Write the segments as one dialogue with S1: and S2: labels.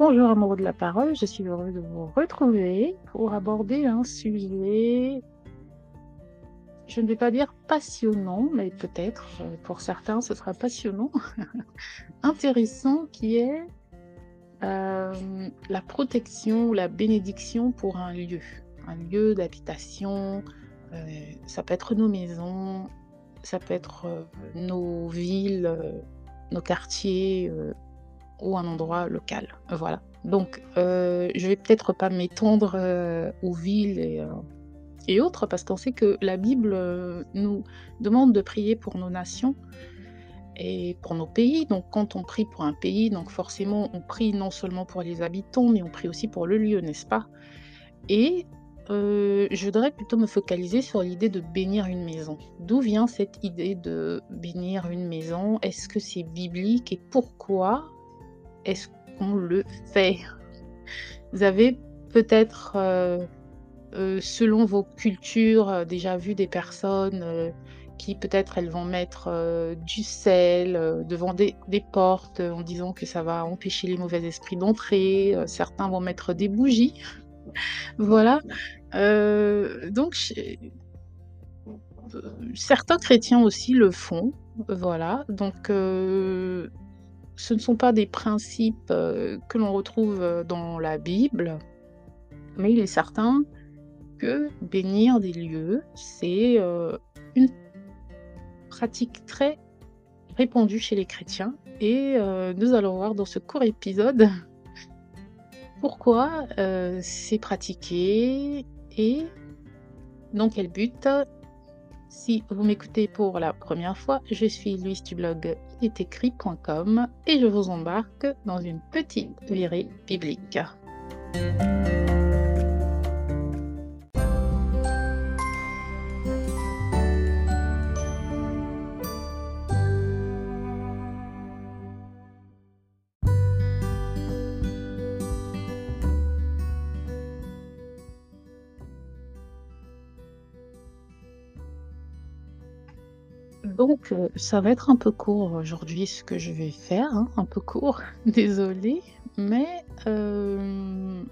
S1: Bonjour amoureux de la parole, je suis heureuse de vous retrouver pour aborder un sujet, je ne vais pas dire passionnant, mais peut-être euh, pour certains ce sera passionnant, intéressant, qui est euh, la protection ou la bénédiction pour un lieu, un lieu d'habitation, euh, ça peut être nos maisons, ça peut être nos villes, nos quartiers ou un endroit local. Voilà. Donc, euh, je vais peut-être pas m'étendre euh, aux villes et, euh, et autres parce qu'on sait que la Bible nous demande de prier pour nos nations et pour nos pays. Donc, quand on prie pour un pays, donc forcément, on prie non seulement pour les habitants, mais on prie aussi pour le lieu, n'est-ce pas? Et je voudrais plutôt me focaliser sur l'idée de bénir une maison. D'où vient cette idée de bénir une maison? Est-ce que c'est biblique? Et pourquoi est-ce qu'on le fait? Vous avez peut-être, euh, euh, selon vos cultures, euh, déjà vu des personnes qui peut-être elles vont mettre du sel devant des, portes en disant que ça va empêcher les mauvais esprits d'entrer. Certains vont mettre des bougies. Voilà. Donc, certains chrétiens aussi le font. Voilà. Donc, ce ne sont pas des principes euh, que l'on retrouve euh, dans la Bible, mais il est certain que bénir des lieux, c'est euh, une pratique très répandue chez les chrétiens. Et nous allons voir dans ce court épisode pourquoi c'est pratiqué et dans quel but. Si vous m'écoutez pour la première fois, je suis Louise du blog ilestécrit.com et je vous embarque dans une petite virée biblique. Euh, ça va être un peu court aujourd'hui ce que je vais faire, hein, un peu court, désolée, mais euh,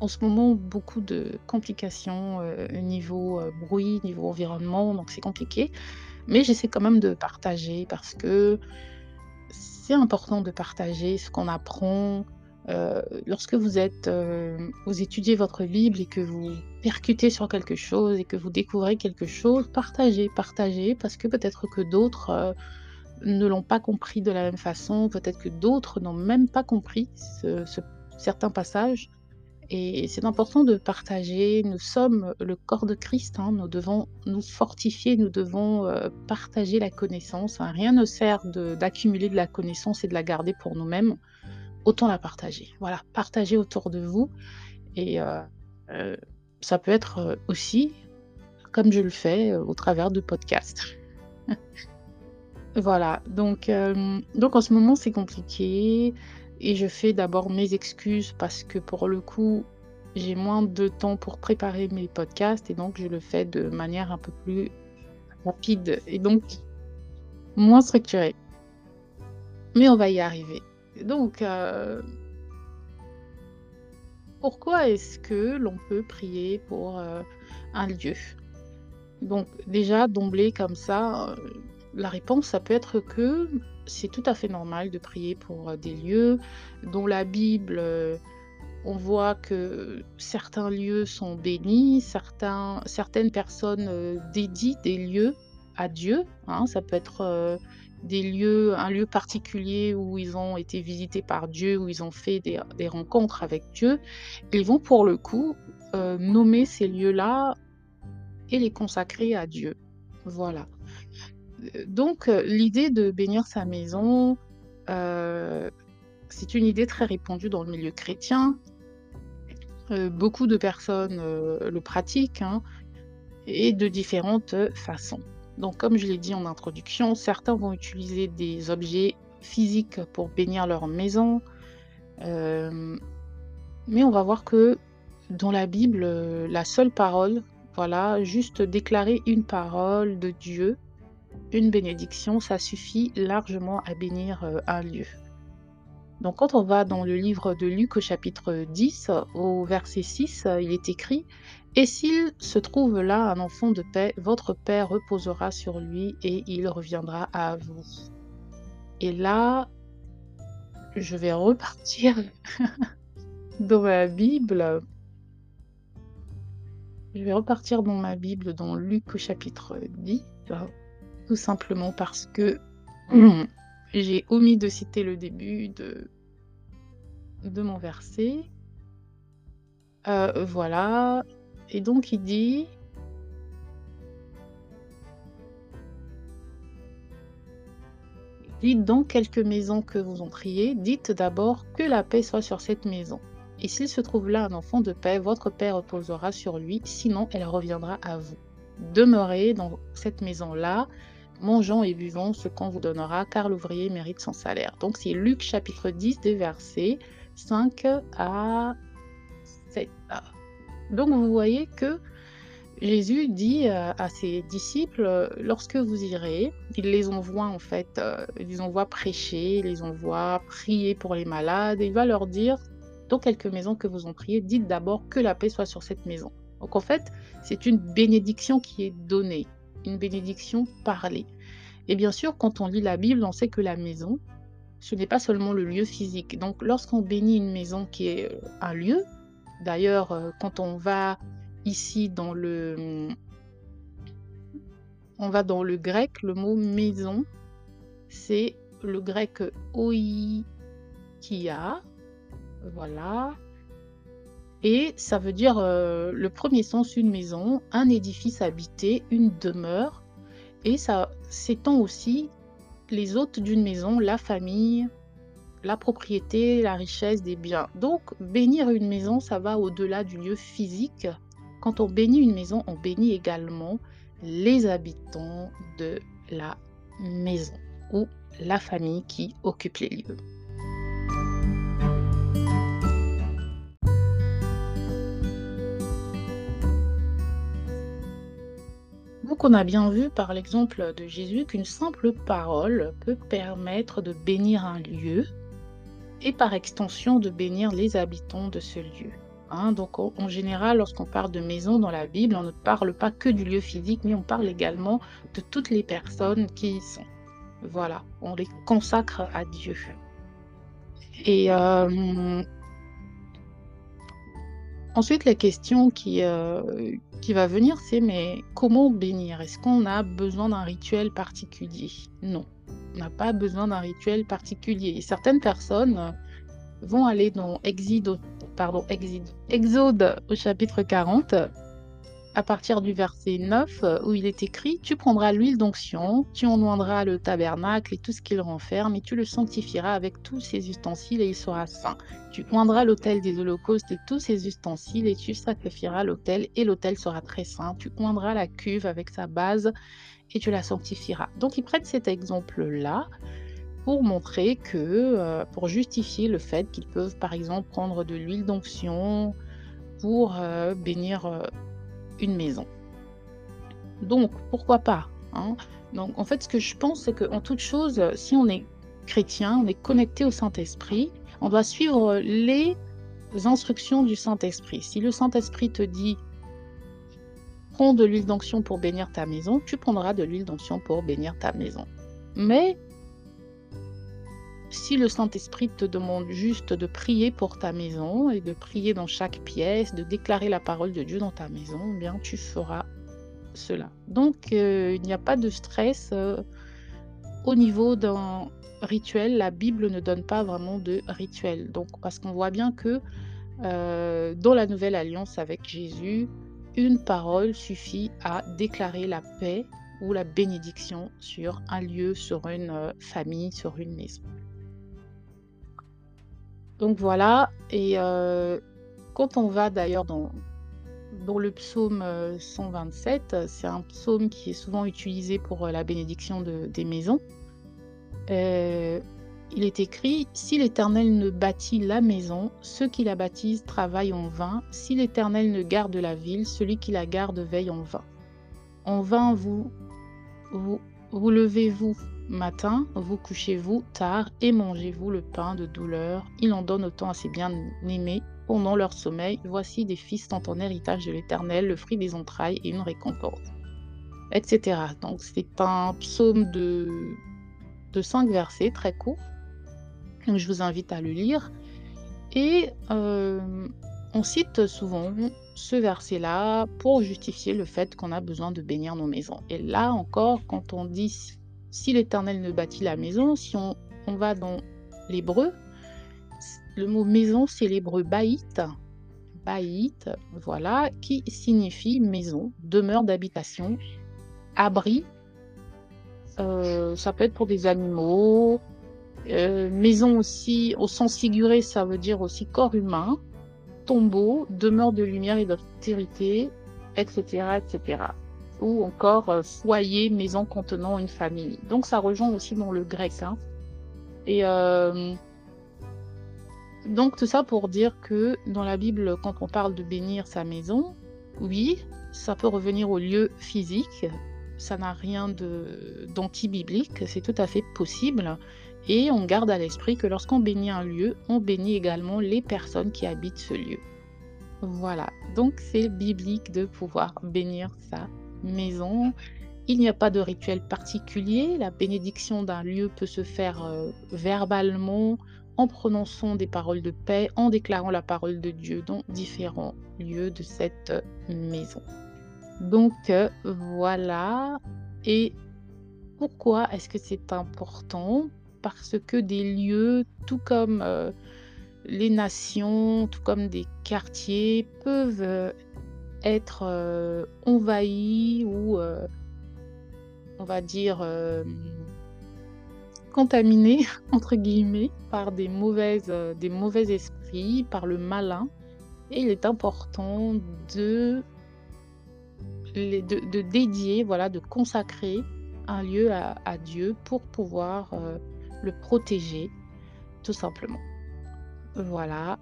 S1: en ce moment, beaucoup de complications euh, niveau euh, bruit, niveau environnement, donc c'est compliqué. Mais j'essaie quand même de partager parce que c'est important de partager ce qu'on apprend. Euh, lorsque vous êtes, euh, vous étudiez votre Bible et que vous percutez sur quelque chose et que vous découvrez quelque chose, partagez, partagez, parce que peut-être que d'autres euh, ne l'ont pas compris de la même façon, peut-être que d'autres n'ont même pas compris ce, ce- certains passages. Et c'est important de partager. Nous sommes le corps de Christ, hein, nous devons nous fortifier, nous devons partager la connaissance. hein. Rien ne sert d'accumuler de la connaissance et de la garder pour nous-mêmes. Autant la partager. Voilà, partagez autour de vous. Et euh, euh, ça peut être euh, aussi, comme je le fais, au travers de podcasts. Voilà, donc, donc en ce moment c'est compliqué et je fais d'abord mes excuses parce que pour le coup j'ai moins de temps pour préparer mes podcasts et donc je le fais de manière un peu plus rapide et donc moins structurée. Mais on va y arriver. Donc, euh, pourquoi est-ce que l'on peut prier pour euh, un lieu? Donc déjà, d'emblée comme ça, euh, la réponse, ça peut être que c'est tout à fait normal de prier pour des lieux dont la Bible, on voit que certains lieux sont bénis, certaines personnes dédient des lieux à Dieu. hein. Ça peut être euh, des lieux, un lieu particulier où ils ont été visités par Dieu, où ils ont fait des, rencontres avec Dieu. Ils vont pour le coup euh, nommer ces lieux-là et les consacrer à Dieu. Voilà. Euh, Donc, l'idée de bénir sa maison, c'est une idée très répandue dans le milieu chrétien. Beaucoup de personnes le pratiquent hein, et de différentes façons. Donc, comme je l'ai dit en introduction, certains vont utiliser des objets physiques pour bénir leur maison. Euh, mais on va voir que dans la Bible, euh, la seule parole, voilà, juste déclarer une parole de Dieu, une bénédiction, ça suffit largement à bénir euh, un lieu. Donc quand on va dans le livre de Luc au chapitre 10, au verset 6, il est écrit Et s'il se trouve là un enfant de paix, votre Père reposera sur lui et il reviendra à vous. Et là, je vais repartir dans ma Bible. Je vais repartir dans ma Bible dans Luc au chapitre 10, tout simplement parce que j'ai omis de citer le début de, de mon verset. Euh, voilà. Et donc il dit Dites dans quelques maisons que vous entriez, dites d'abord que la paix soit sur cette maison. Et s'il se trouve là un enfant de paix, votre Père reposera sur lui, sinon elle reviendra à vous. Demeurez dans cette maison-là, mangeons et buvons ce qu'on vous donnera, car l'ouvrier mérite son salaire. Donc c'est Luc chapitre 10 des versets 5 à 7. Donc vous voyez que Jésus dit euh, à ses disciples, lorsque vous irez, il les envoie en fait, euh, il les envoie prêcher, il les envoie prier pour les malades, et il va leur dire, dans quelques maisons que vous ont prié, dites d'abord que la paix soit sur cette maison. Donc en fait, c'est une bénédiction qui est donnée, une bénédiction parlée. Et bien sûr, quand on lit la Bible, on sait que la maison, ce n'est pas seulement le lieu physique. Donc lorsqu'on bénit une maison qui est un lieu, d'ailleurs, quand on va ici dans le on va dans le grec, le mot maison, c'est le grec oikia. Voilà. Et ça veut dire euh, le premier sens une maison, un édifice habité, une demeure. Et ça s'étend aussi les hôtes d'une maison, la famille, la propriété, la richesse des biens. Donc bénir une maison, ça va au-delà du lieu physique quand on bénit une maison, on bénit également les habitants de la maison ou la famille qui occupe les lieux. Donc on a bien vu par l'exemple de Jésus qu'une simple parole peut permettre de bénir un lieu et par extension de bénir les habitants de ce lieu. Hein, donc en général, lorsqu'on parle de maison dans la Bible, on ne parle pas que du lieu physique, mais on parle également de toutes les personnes qui y sont. Voilà, on les consacre à Dieu. Et euh, ensuite, la question qui, euh, qui va venir, c'est mais comment bénir? Est-ce qu'on a besoin d'un rituel particulier? Non, on n'a pas besoin d'un rituel particulier. certaines personnes vont aller dans Exode, au chapitre 40, à partir du verset 9, où il est écrit Tu prendras l'huile d'onction, tu en le tabernacle et tout ce qu'il renferme, et tu le sanctifieras avec tous ses ustensiles, et il sera saint. Tu oindras l'autel des holocaustes et tous ses ustensiles, et tu sacrifieras l'autel, et l'autel sera très saint. Tu oindras la cuve avec sa base, et tu la sanctifieras. Donc il prête cet exemple-là pour montrer que, euh, pour justifier le fait qu'ils peuvent par exemple prendre de l'huile d'onction pour euh, bénir euh, une maison. Donc pourquoi pas hein. Donc en fait ce que je pense c'est qu'en toute chose, si on est chrétien, on est connecté au Saint-Esprit, on doit suivre les instructions du Saint-Esprit. Si le Saint-Esprit te dit prends de l'huile d'onction pour bénir ta maison, tu prendras de l'huile d'onction pour bénir ta maison. Mais si le Saint-Esprit te demande juste de prier pour ta maison et de prier dans chaque pièce, de déclarer la parole de Dieu dans ta maison, eh bien tu feras cela. Donc euh, il n'y a pas de stress euh, au niveau d'un rituel. La Bible ne donne pas vraiment de rituel. Parce qu'on voit bien que euh, dans la nouvelle alliance avec Jésus, une parole suffit à déclarer la paix ou la bénédiction sur un lieu, sur une famille, sur une maison. Donc voilà, et euh, quand on va d'ailleurs dans, le psaume 127, euh, c'est un psaume qui est souvent utilisé pour euh, la bénédiction de, des maisons. il est écrit Si l'Éternel ne bâtit la maison, ceux qui la bâtissent travaillent en vain. Si l'Éternel ne garde la ville, celui qui la garde veille en vain. En vain vous, vous, vous levez-vous matin, vous couchez-vous tard et mangez-vous le pain de douleur. Il en donne autant à ses bien-aimés pendant leur sommeil. Voici des fils tant en héritage de l'Éternel, le fruit des entrailles et une récompense. Etc. Donc c'est un psaume de, de cinq versets, très court. Je vous invite à le lire. Et euh, on cite souvent ce verset-là pour justifier le fait qu'on a besoin de bénir nos maisons. Et là encore, quand on dit si l'Éternel ne bâtit la maison, si on, va dans l'hébreu, le mot maison, c'est l'hébreu baït, baït, voilà, qui signifie maison, demeure d'habitation, abri. Euh, ça peut être pour des animaux. Euh, maison aussi, au sens figuré, ça veut dire aussi corps humain, tombeau, demeure de lumière et d'austérité, etc., etc ou encore euh, foyer, maison contenant une famille. Donc ça rejoint aussi dans le grec. Hein. Et euh, donc tout ça pour dire que dans la Bible, quand on parle de bénir sa maison, oui, ça peut revenir au lieu physique. Ça n'a rien d'anti-biblique, c'est tout à fait possible. Et on garde à l'esprit que lorsqu'on bénit un lieu, on bénit également les personnes qui habitent ce lieu. Voilà, donc c'est biblique de pouvoir bénir sa maison. Il n'y a pas de rituel particulier. La bénédiction d'un lieu peut se faire euh, verbalement, en prononçant des paroles de paix, en déclarant la parole de Dieu dans différents lieux de cette maison. Donc euh, voilà. Et pourquoi est-ce que c'est important? Parce que des lieux, tout comme euh, les nations, tout comme des quartiers, peuvent être euh, envahi ou, euh, on va dire, euh, contaminé, entre guillemets, par des, mauvaises, des mauvais esprits, par le malin. Et il est important de, de, dédier, voilà, de consacrer un lieu à Dieu pour pouvoir le protéger, tout simplement. Voilà.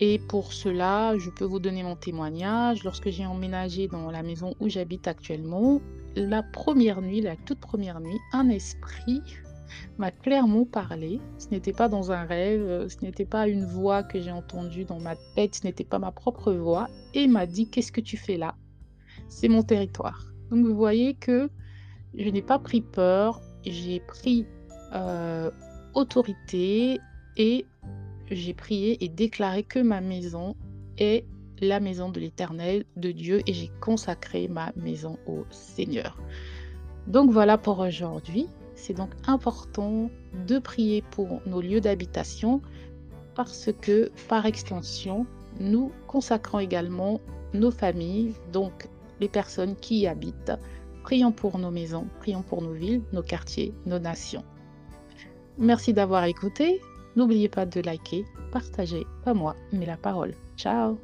S1: Et pour cela, je peux vous donner mon témoignage. Lorsque j'ai emménagé dans la maison où j'habite actuellement, la première nuit, la toute première nuit, un esprit m'a clairement parlé. Ce n'était pas dans un rêve, ce n'était pas une voix que j'ai entendue dans ma tête, ce n'était pas ma propre voix, et m'a dit Qu'est-ce que tu fais là? C'est mon territoire. Donc vous voyez que je n'ai pas pris peur, j'ai pris euh, autorité et j'ai prié et déclaré que ma maison est la maison de l'Éternel, de Dieu, et j'ai consacré ma maison au Seigneur. Donc voilà pour aujourd'hui. C'est donc important de prier pour nos lieux d'habitation parce que par extension, nous consacrons également nos familles, donc les personnes qui y habitent. Prions pour nos maisons, prions pour nos villes, nos quartiers, nos nations. Merci d'avoir écouté. N'oubliez pas de liker, partager, pas moi, mais la parole. Ciao